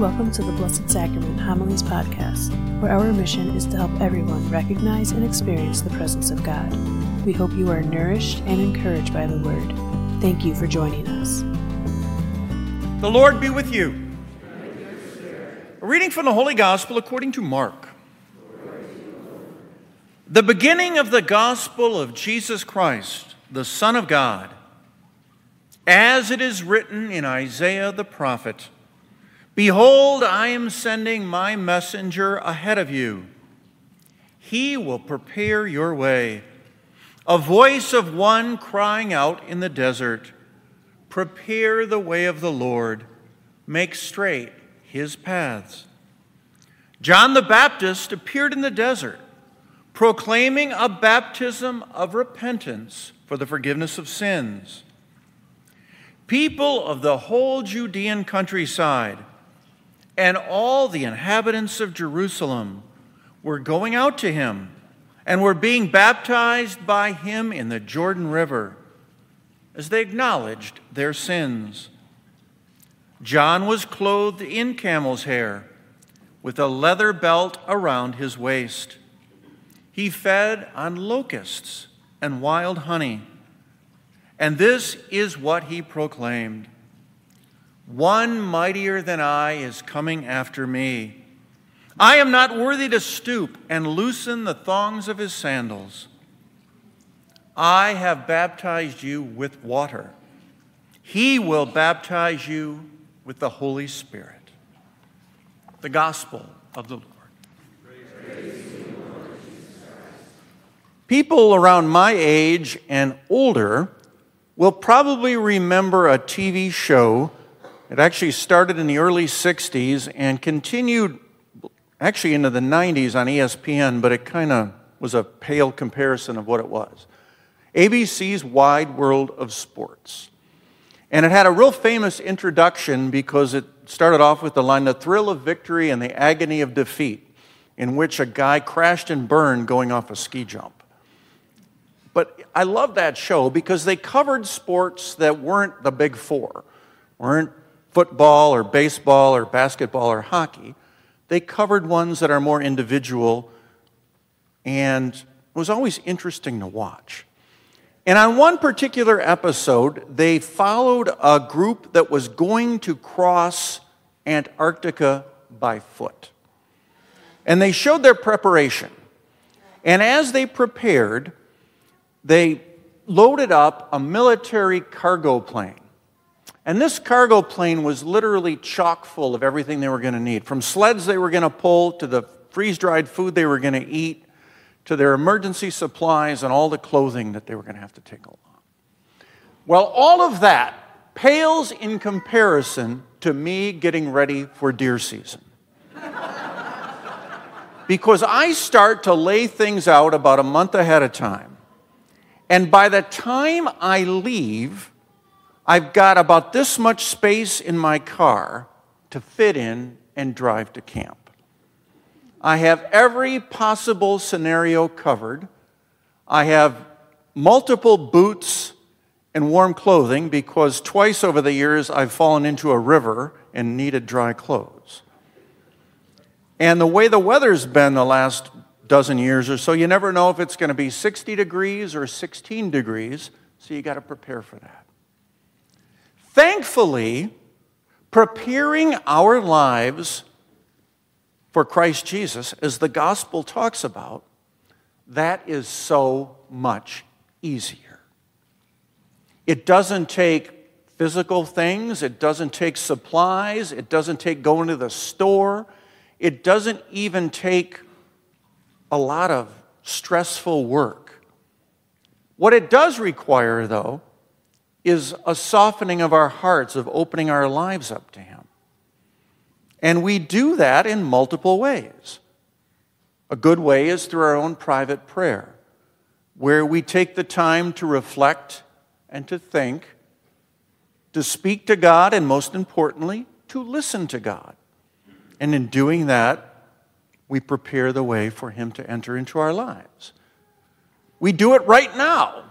Welcome to the Blessed Sacrament Homilies Podcast, where our mission is to help everyone recognize and experience the presence of God. We hope you are nourished and encouraged by the Word. Thank you for joining us. The Lord be with you. A reading from the Holy Gospel according to Mark. The beginning of the gospel of Jesus Christ, the Son of God, as it is written in Isaiah the prophet. Behold, I am sending my messenger ahead of you. He will prepare your way. A voice of one crying out in the desert Prepare the way of the Lord, make straight his paths. John the Baptist appeared in the desert, proclaiming a baptism of repentance for the forgiveness of sins. People of the whole Judean countryside and all the inhabitants of Jerusalem were going out to him and were being baptized by him in the Jordan River as they acknowledged their sins. John was clothed in camel's hair with a leather belt around his waist. He fed on locusts and wild honey. And this is what he proclaimed one mightier than I is coming after me. I am not worthy to stoop and loosen the thongs of his sandals. I have baptized you with water. He will baptize you with the Holy Spirit. The Gospel of the Lord. People around my age and older will probably remember a TV show it actually started in the early 60s and continued actually into the 90s on ESPN, but it kind of was a pale comparison of what it was. ABC's Wide World of Sports. And it had a real famous introduction because it started off with the line, The thrill of victory and the agony of defeat, in which a guy crashed and burned going off a ski jump. But I love that show because they covered sports that weren't the big four, weren't football or baseball or basketball or hockey. They covered ones that are more individual, and it was always interesting to watch. And on one particular episode, they followed a group that was going to cross Antarctica by foot. And they showed their preparation. And as they prepared, they loaded up a military cargo plane and this cargo plane was literally chock full of everything they were going to need from sleds they were going to pull to the freeze dried food they were going to eat to their emergency supplies and all the clothing that they were going to have to take along. Well, all of that pales in comparison to me getting ready for deer season. because I start to lay things out about a month ahead of time. And by the time I leave, I've got about this much space in my car to fit in and drive to camp. I have every possible scenario covered. I have multiple boots and warm clothing because twice over the years I've fallen into a river and needed dry clothes. And the way the weather's been the last dozen years or so, you never know if it's going to be 60 degrees or 16 degrees, so you got to prepare for that. Thankfully, preparing our lives for Christ Jesus, as the gospel talks about, that is so much easier. It doesn't take physical things, it doesn't take supplies, it doesn't take going to the store, it doesn't even take a lot of stressful work. What it does require, though, is a softening of our hearts, of opening our lives up to Him. And we do that in multiple ways. A good way is through our own private prayer, where we take the time to reflect and to think, to speak to God, and most importantly, to listen to God. And in doing that, we prepare the way for Him to enter into our lives. We do it right now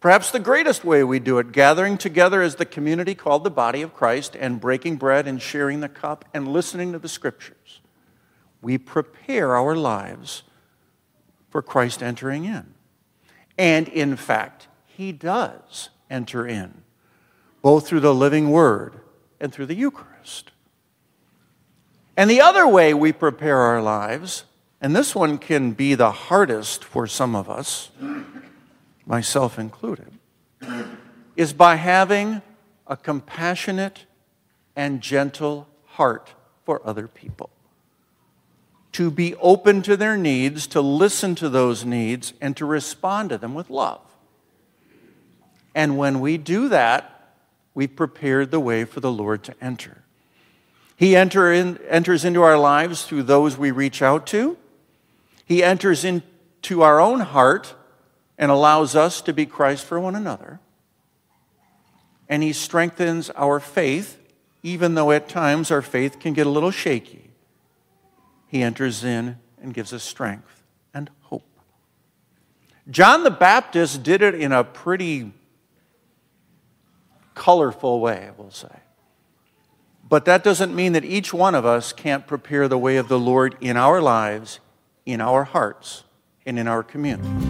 Perhaps the greatest way we do it, gathering together as the community called the body of Christ and breaking bread and sharing the cup and listening to the scriptures. We prepare our lives for Christ entering in. And in fact, he does enter in, both through the living word and through the Eucharist. And the other way we prepare our lives, and this one can be the hardest for some of us, myself included, is by having a compassionate and gentle heart for other people. To be open to their needs, to listen to those needs, and to respond to them with love. And when we do that, we've prepared the way for the Lord to enter. He enter in, enters into our lives through those we reach out to. He enters into our own heart and allows us to be Christ for one another. And He strengthens our faith, even though at times our faith can get a little shaky. He enters in and gives us strength and hope. John the Baptist did it in a pretty colorful way, we'll say. But that doesn't mean that each one of us can't prepare the way of the Lord in our lives, in our hearts, and in our community.